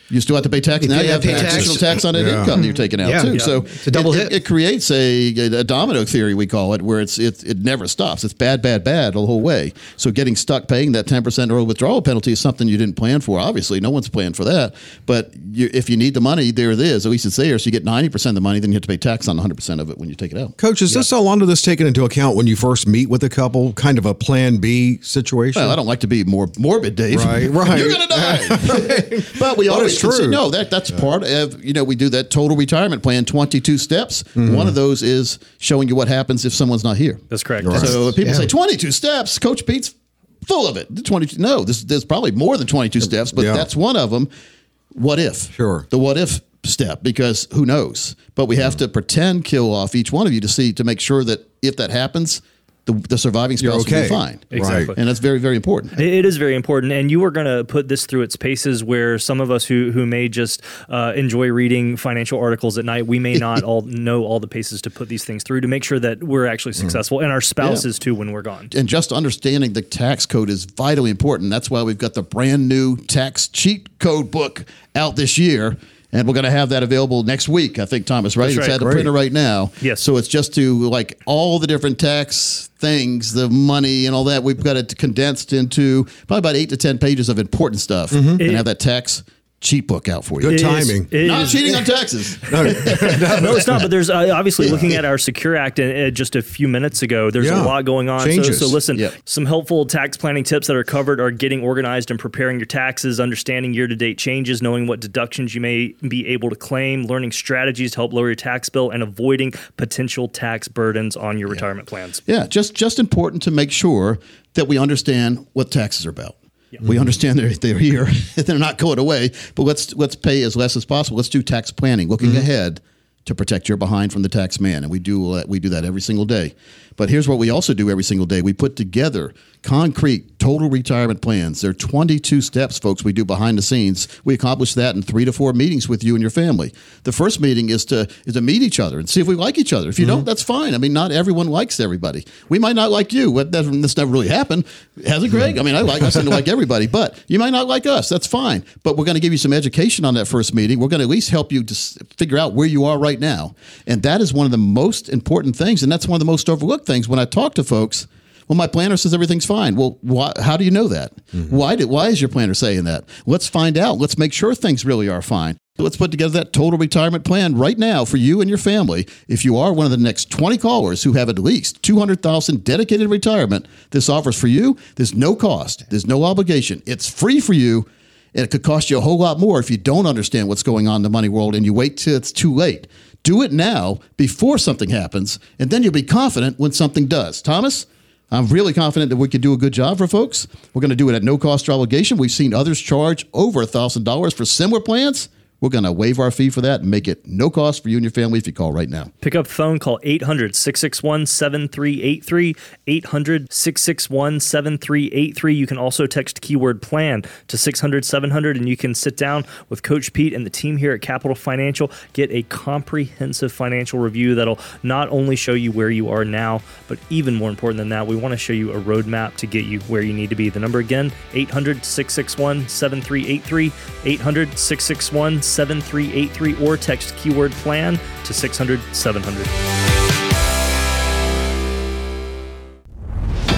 You still have to pay tax. You Now you have to pay pay taxes. additional tax on that Yeah. income that you're taking out Yeah. too. Yeah. So It's a double it, hit. It, it creates a, a domino theory we call it, where it's it, it never stops. It's bad, bad, bad the whole way. So getting stuck paying that ten percent early withdrawal penalty is something you didn't plan for. Obviously, no one's planned for that. But you, if you need the money, there it is. At least it's there. So you get ninety percent of the money, then you have to pay tax on one hundred percent of it when you take it out. Coach, is this a lot of this taken into account when you first meet with a couple? Kind of a plan B situation? Well, I don't like to be more morbid, Dave. Right, right. You're gonna die. but we But always it's consider- true. no. That that's part of you know we do that total retirement plan, 22 steps. Mm-hmm. One of those is showing you what happens if someone's not here. That's correct. Right. So if people Yeah. say 22 steps, Coach Pete's full of it. The 22. No, this, there's probably more than 22 steps, but Yeah. that's one of them. What if? Sure. The what if step because who knows? But we have to pretend kill off each one of you to see to make sure that if that happens, the, the surviving You're spouse will be fine. Exactly. And that's very, very important. It it is very important, and you are going to put this through its paces. Where some of us who who may just uh, enjoy reading financial articles at night, we may not all know all the paces to put these things through to make sure that we're actually successful, and our spouses too when we're gone. and just understanding the tax code is vitally important. That's why we've got the brand new tax cheat code book out this year. And we're going to have that available next week, I think, Thomas, right? That's it's right. at the Great. printer right now. Yes. So it's just to like all the different tax things, the money and all that. We've got it condensed into probably about eight to 10 pages of important stuff mm-hmm. and It- have that tax cheat book out for you. Good It is- timing. it Not is- cheating on taxes. no, it's not. But there's uh, obviously looking at our Secure Act uh, uh, just a few minutes ago. There's Yeah. a lot going on. So, Changes. so listen, Yep. some helpful tax planning tips that are covered are getting organized and preparing your taxes, understanding year-to-date changes, knowing what deductions you may be able to claim, learning strategies to help lower your tax bill, and avoiding potential tax burdens on your retirement plans. Yeah, just just important to make sure that we understand what taxes are about. We understand they're they're here, they're not going away. But let's let's pay as less as possible. Let's do tax planning, looking ahead to protect your behind from the tax man, and we do uh, we do that every single day. But here's what we also do every single day: we put together concrete total retirement plans. There are 22 steps, folks. We do behind the scenes. We accomplish that in three to four meetings with you and your family. The first meeting is to is to meet each other and see if we like each other. If you don't, mm-hmm. that's fine. I mean, not everyone likes everybody. We might not like you. What that- This never really happened, has it, Greg? Mm-hmm. I mean, I like I seem to like everybody, but you might not like us. That's fine. But we're going to give you some education on that first meeting. We're going to at least help you to figure out where you are right now, and that is one of the most important things, and that's one of the most overlooked things when I talk to folks. Well, my planner says everything's fine. Well, why, how do you know that? Mm-hmm. Why did, why is your planner saying that? Let's find out. Let's make sure things really are fine. Let's put together that total retirement plan right now for you and your family. If you are one of the next 20 callers who have at least 200,000 dedicated retirement, this offers for you. There's no cost. There's no obligation. It's free for you. And it could cost you a whole lot more if you don't understand what's going on in the money world and you wait till it's too late. Do it now before something happens, and then you'll be confident when something does. Thomas? I'm really confident that we can do a good job for folks. We're going to do it at no cost or obligation. We've seen others charge over $1,000 for similar plans. We're going to waive our fee for that and make it no cost for you and your family if you call right now. Pick up the phone, call 800 661 7383. 800 661 7383. You can also text keyword plan to 600 700 and you can sit down with Coach Pete and the team here at Capital Financial. Get a comprehensive financial review that'll not only show you where you are now, but even more important than that, we want to show you a roadmap to get you where you need to be. The number again, 800 661 7383. 800 661 7383 or text keyword plan to 600 700.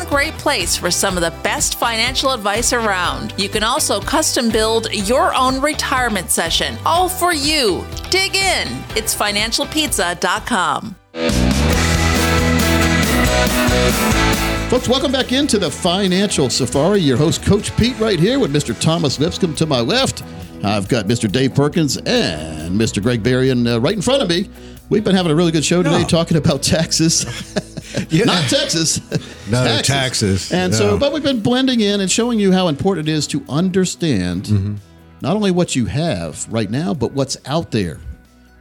great place for some of the best financial advice around. You can also custom build your own retirement session, all for you. Dig in. It's financialpizza.com. Folks, welcome back into the Financial Safari. Your host, Coach Pete, right here with Mr. Thomas Lipscomb to my left. I've got Mr. Dave Perkins and Mr. Greg Berrien uh, right in front of me. We've been having a really good show today Yeah. talking about taxes. Not Texas. No, taxes. And No. so, but we've been blending in and showing you how important it is to understand Mm-hmm. not only what you have right now, but what's out there.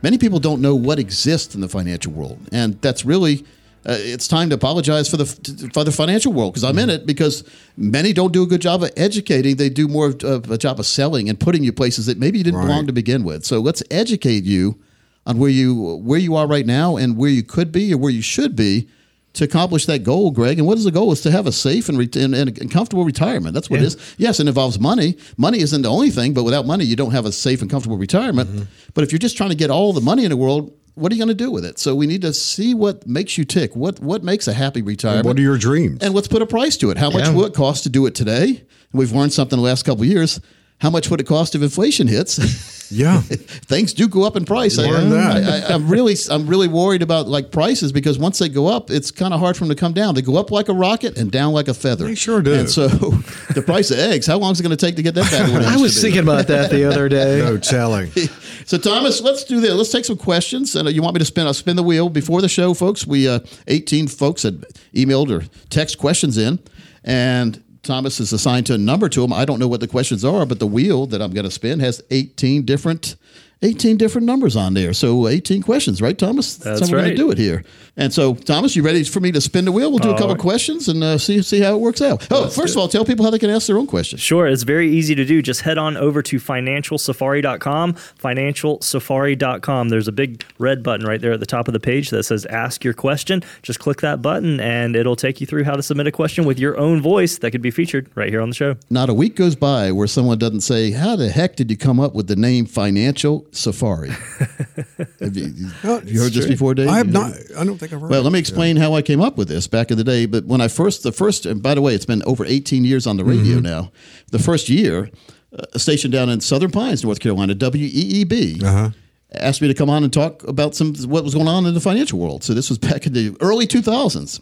Many people don't know what exists in the financial world, and that's really. Uh, it's time to apologize for the for the financial world because I'm in it because many don't do a good job of educating. They do more of a job of selling and putting you places that maybe you didn't belong to begin with. So let's educate you on where you where you are right now and where you could be or where you should be to accomplish that goal, Greg. And what is the goal? Is to have a safe and, ret- and, and comfortable retirement. That's what it is. Yes, it involves money. Money isn't the only thing, but without money, you don't have a safe and comfortable retirement. Mm-hmm. But if you're just trying to get all the money in the world, what are you going to do with it? So we need to see what makes you tick. What what makes a happy retirement? what are your dreams? And let's put a price to it. How much Yeah. will it cost to do it today? We've learned something the last couple of years. How much would it cost if inflation hits? Yeah, things do go up in price. I, that. I, I, I'm really, I'm really worried about like prices because once they go up, it's kind of hard for them to come down. They go up like a rocket and down like a feather. They sure do. And so, the price of eggs, how long is it going to take to get that back? to what it I was to be? thinking about that the other day. No telling. So Thomas, let's do this. Let's take some questions. And uh, you want me to spin? I'll spin the wheel before the show, folks. We uh, 18 folks had emailed or text questions in, and Thomas is assigned to a number to them. I don't know what the questions are, but the wheel that I'm going to spin has 18 different. 18 different numbers on there. So 18 questions, right, Thomas? That's how we're going to do it here. And so, Thomas, you ready for me to spin the wheel? We'll do a couple right. questions and uh, see see how it works out. Oh, first of all, tell people how they can ask their own questions. Sure, it's very easy to do. Just head on over to financialsafari.com, financialsafari.com. There's a big red button right there at the top of the page that says ask your question. Just click that button and it'll take you through how to submit a question with your own voice that could be featured right here on the show. Not a week goes by where someone doesn't say, "How the heck did you come up with the name Financial Safari?" have you, have you heard this before, Dave? I have not. I don't think I've heard. Well, let me explain how I came up with this back in the day. But when I first, the first, and by the way, it's been over 18 years on the radio Mm-hmm. now. The first year, uh, a station down in Southern Pines, North Carolina, WEEB, Uh-huh. asked me to come on and talk about some what was going on in the financial world. So this was back in the early 2000s,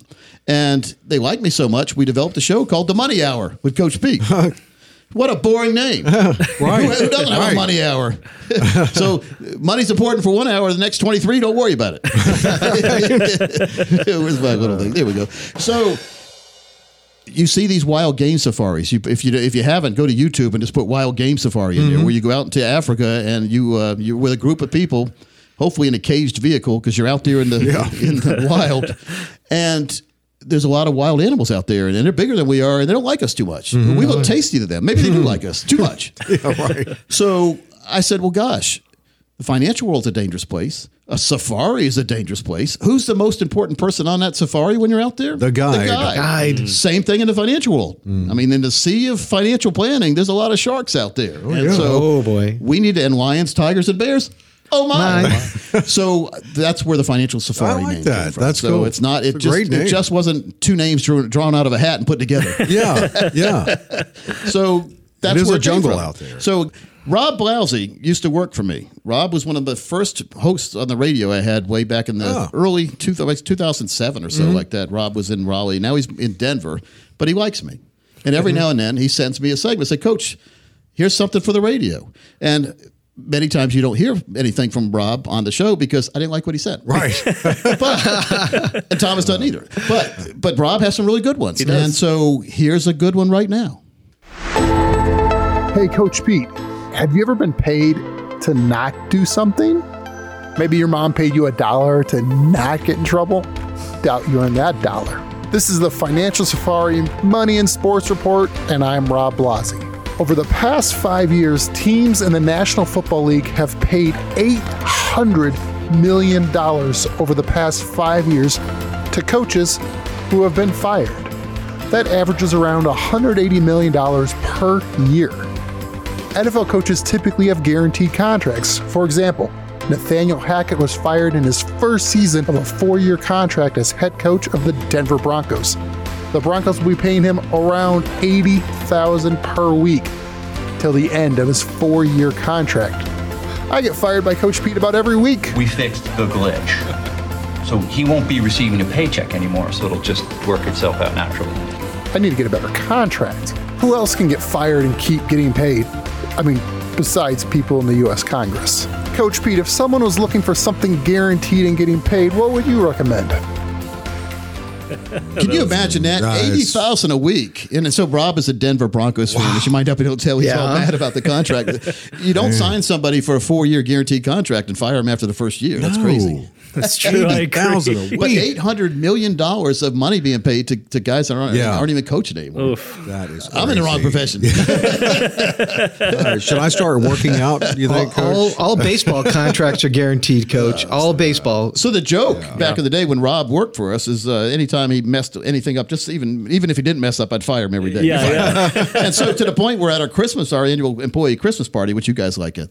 and they liked me so much, we developed a show called The Money Hour with Coach Pete. What a boring name. Right. Who, doesn't have Right. a money hour? so money's important for one hour. The next 23, don't worry about it. Where's my little thing? There we go. So you see these wild game safaris. You, if you if you haven't, go to YouTube and just put wild game safari in there, where you go out into Africa and you uh, you're with a group of people, hopefully in a caged vehicle because you're out there in the in the wild, and there's a lot of wild animals out there, and they're bigger than we are, and they don't like us too much. Mm-hmm. We look tasty to them. Maybe they do mm-hmm. like us too much. yeah, right. So I said, well, gosh, the financial world's a dangerous place. A safari is a dangerous place. Who's the most important person on that safari when you're out there? The guide. The guide. Guide. Mm-hmm. Same thing in the financial world. Mm. I mean, in the sea of financial planning, there's a lot of sharks out there. Oh, and yeah. so Oh, boy. we need to, and lions, tigers, and bears. Oh my! so that's where the financial safari I like name that. came from. That's so cool. it's not. It It's a just great it just wasn't two names drew, drawn out of a hat and put together. Yeah, yeah. So that's It is where a it came jungle from. out there. So Rob Blousy used to work for me. Rob was one of the first hosts on the radio I had way back in the Oh. early two, like 2007 or so, Mm-hmm. like that. Rob was in Raleigh. Now he's in Denver, but he likes me. And every Mm-hmm. now and then he sends me a segment. Say, Coach, here's something for the radio. And many times you don't hear anything from Rob on the show because I didn't like what he said. Right. but and Thomas doesn't either. But but Rob has some really good ones. does. And so here's a good one right now. Hey, Coach Pete, have you ever been paid to not do something? Maybe your mom paid you a dollar to not get in trouble? Doubt you earned that dollar. This is the Financial Safari Money and Sports Report, and I'm Rob Blasi. Over the past five years, teams in the National Football League have paid $800 million over the past five years to coaches who have been fired. That averages around $180 million per year. NFL coaches typically have guaranteed contracts. For example, Nathaniel Hackett was fired in his first season of a four year contract as head coach of the Denver Broncos. The Broncos will be paying him around 80,000 per week till the end of his four year contract. I get fired by Coach Pete about every week. We fixed the glitch. So he won't be receiving a paycheck anymore, so it'll just work itself out naturally. I need to get a better contract. Who else can get fired and keep getting paid? I mean, besides people in the U.S. Congress. Coach Pete, if someone was looking for something guaranteed and getting paid, what would you recommend? Can you imagine that? Nice. Eighty thousand a week, and so Rob is a Denver Broncos fan. As you might up in hotel, he's all Yeah. mad about the contract. you don't sign somebody for a four-year guaranteed contract and fire him after the first year. That's No. crazy. That's true. I 80,000 agree. a But eight hundred million dollars of money being paid to, to guys that aren't, Yeah. aren't even coaching anymore. Oof. That is. I'm in the wrong crazy. profession. All right, should I start working out? You think, Coach? All, all baseball contracts are guaranteed, coach. All baseball. so the joke back in the day when Rob worked for us is uh, anytime he messed anything up, just even even if he didn't mess up, I'd fire him every day. Yeah, and so to the point where at our Christmas, our annual employee Christmas party, which you guys like it,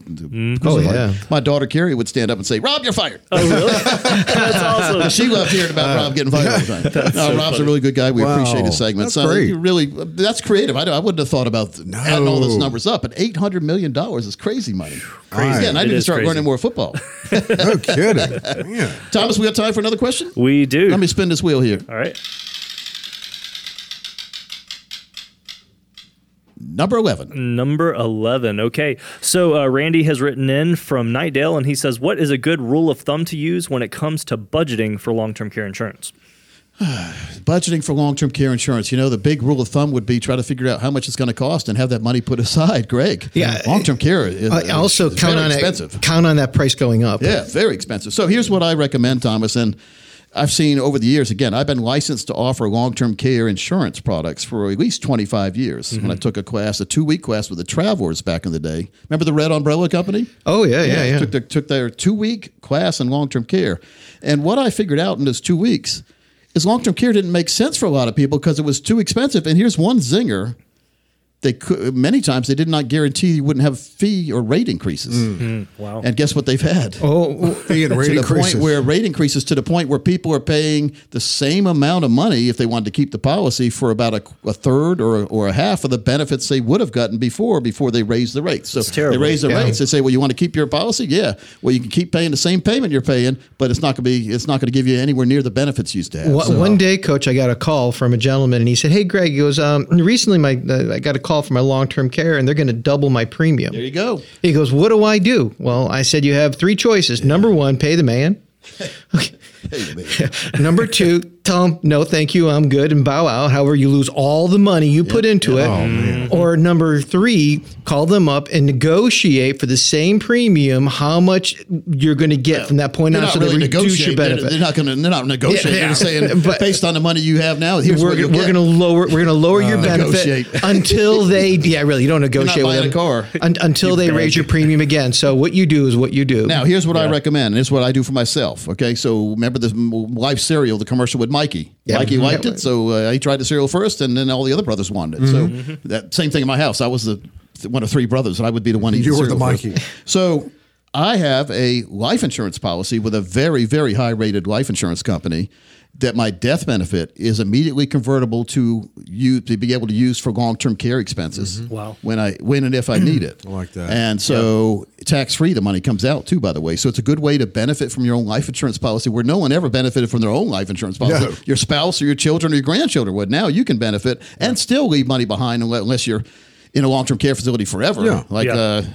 Oh, yeah. my daughter Carrie would stand up and say, "Rob, you're fired." Oh, really? That's awesome. she loved hearing about Rob getting fired all the time. No, uh, so Rob's funny. a really good guy. We Wow. appreciate his segments. That's So great. really, that's creative. I, I wouldn't have thought about adding all those numbers up. But eight hundred million dollars is crazy money. Crazy. Yeah, and I It need to start crazy. learning more football. No kidding. Man. Thomas, we got time for another question. We do. Let me spin this wheel here. All right. Number eleven. Number 11. Okay. So uh, Randy has written in from Knightdale and he says, What is a good rule of thumb to use when it comes to budgeting for long term care insurance? Budgeting for long-term care insurance. You know, the big rule of thumb would be try to figure out how much it's going to cost and have that money put aside. Greg. Yeah. Long-term care. Is, I also is count very on expensive. it. Count on that price going up. Yeah, very expensive. So here's what I recommend, Thomas, and I've seen over the years. Again, I've been licensed to offer long-term care insurance products for at least 25 years. When I mhm. took a class, a two-week class with the Travelers back in the day. Remember the Red Umbrella Company? Oh yeah, yeah, yeah. Took, their, took their two-week class in long-term care, and what I figured out in those two weeks is long-term care didn't make sense for a lot of people because it was too expensive. And here's one zinger. They could, many times they did not guarantee you wouldn't have fee or rate increases. Mm, wow. And guess what they've had? Oh, Fee and rate to the increases. point where rate increases to the point where people are paying the same amount of money if they wanted to keep the policy for about a, a third or, or a half of the benefits they would have gotten before before they raised the rates. So terrible. they raise the Yeah. rates. They say, "Well, you want to keep your policy? Yeah. Well, you can keep paying the same payment you're paying, but it's not going to be it's not going to give you anywhere near the benefits you used to have." One, So- one day, coach, I got a call from a gentleman, and he said, "Hey, Greg, he goes, um, recently my uh, I got a call from my long term care, and they're going to double my premium." there you go. He goes, "What do I do?" Well, I said, "You have three choices. Number one, pay the man. Number two, tell them no, thank you, I'm good, and bow out. However, you lose all the money you put into it. Oh, or number three, call them up and negotiate for the same premium how much you're going to get from that point They're on, so really they reduce your negotiating. They're, they're not going to. They're not negotiating. Yeah, They're saying but- based on the money you have now, here's we're we're going to lower we're going to lower your uh, benefit until they yeah really you don't negotiate with them a car. un- until they raise your premium again. So what you do is what you do. Now, here's what I recommend. and Here's what I do for myself. Okay, so remember the life cereal, the commercial with Mikey. Yeah. Mikey liked Yeah. it, so uh, he tried the cereal first, and then all the other brothers wanted it. So that same thing in my house. I was the one of three brothers, and I would be the one eating You were the cereal first. Mikey. So I have a life insurance policy with a very, very high rated life insurance company that my death benefit is immediately convertible to you to be able to use for long term care expenses. Wow. When I when and if I need it. I like that. And so tax free the money comes out too, by the way. So it's a good way to benefit from your own life insurance policy where no one ever benefited from their own life insurance policy. No. Your spouse or your children or your grandchildren would. Now you can benefit and still leave money behind unless you're in a long term care facility forever. Yeah. Like Yeah. uh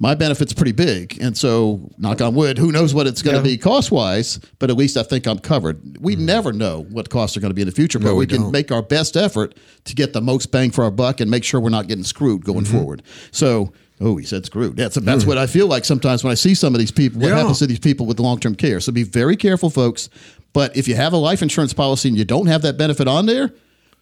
my benefit's pretty big, and so knock on wood, who knows what it's going to Yeah. be cost wise, but at least I think I'm covered. We never know what costs are going to be in the future, but Mm. No, we, we can make our best effort to get the most bang for our buck and make sure we're not getting screwed going Mm-hmm. forward. So, oh, he said screwed. That's that's what I feel like sometimes when I see some of these people. What Mm. Yeah. happens to these people with long term care? So be very careful, folks. But if you have a life insurance policy and you don't have that benefit on there,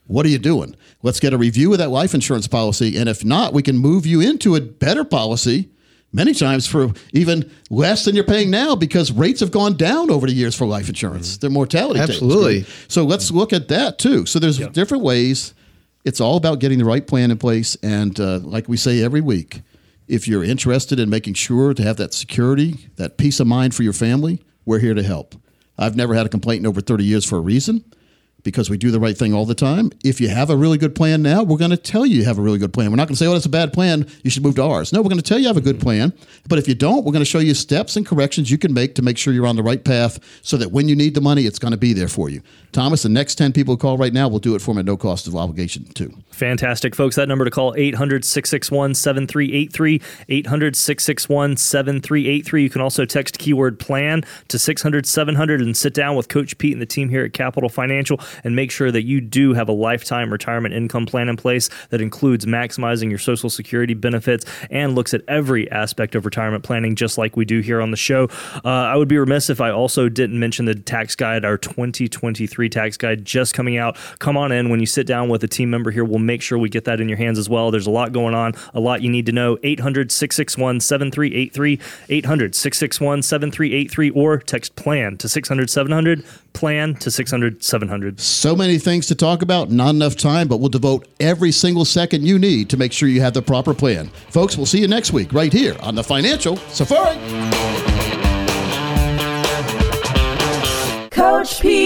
what are you doing? Let's get a review of that life insurance policy, and if not, we can move you into a better policy. Many times for even less than you're paying now because rates have gone down over the years for life insurance. Their mortality. Absolutely. So let's look at that too. So there's different ways. It's all about getting the right plan in place, and uh, like we say every week, if you're interested in making sure to have that security, that peace of mind for your family, we're here to help. I've never had a complaint in over 30 years for a reason because we do the right thing all the time. If you have a really good plan now, we're going to tell you you have a really good plan. We're not going to say, oh, that's a bad plan. You should move to ours. No, we're going to tell you you have a good mm-hmm. plan. But if you don't, we're going to show you steps and corrections you can make to make sure you're on the right path so that when you need the money, it's going to be there for you. Thomas, the next 10 people who call right now will do it for them at no cost of obligation, too. Fantastic, folks. That number to call 800 661 7383. 800 661 7383. You can also text keyword plan to 600 700 and sit down with Coach Pete and the team here at Capital Financial and make sure that you do have a lifetime retirement income plan in place that includes maximizing your Social Security benefits and looks at every aspect of retirement planning, just like we do here on the show. Uh, I would be remiss if I also didn't mention the tax guide, our 2023 tax guide just coming out. Come on in when you sit down with a team member here. We'll make sure we get that in your hands as well. There's a lot going on, a lot you need to know. 800 661 7383, 800 661 7383, or text plan to 600 700. plan to 600, 700. So many things to talk about, not enough time, but we'll devote every single second you need to make sure you have the proper plan. Folks, we'll see you next week right here on the Financial Safari. Coach P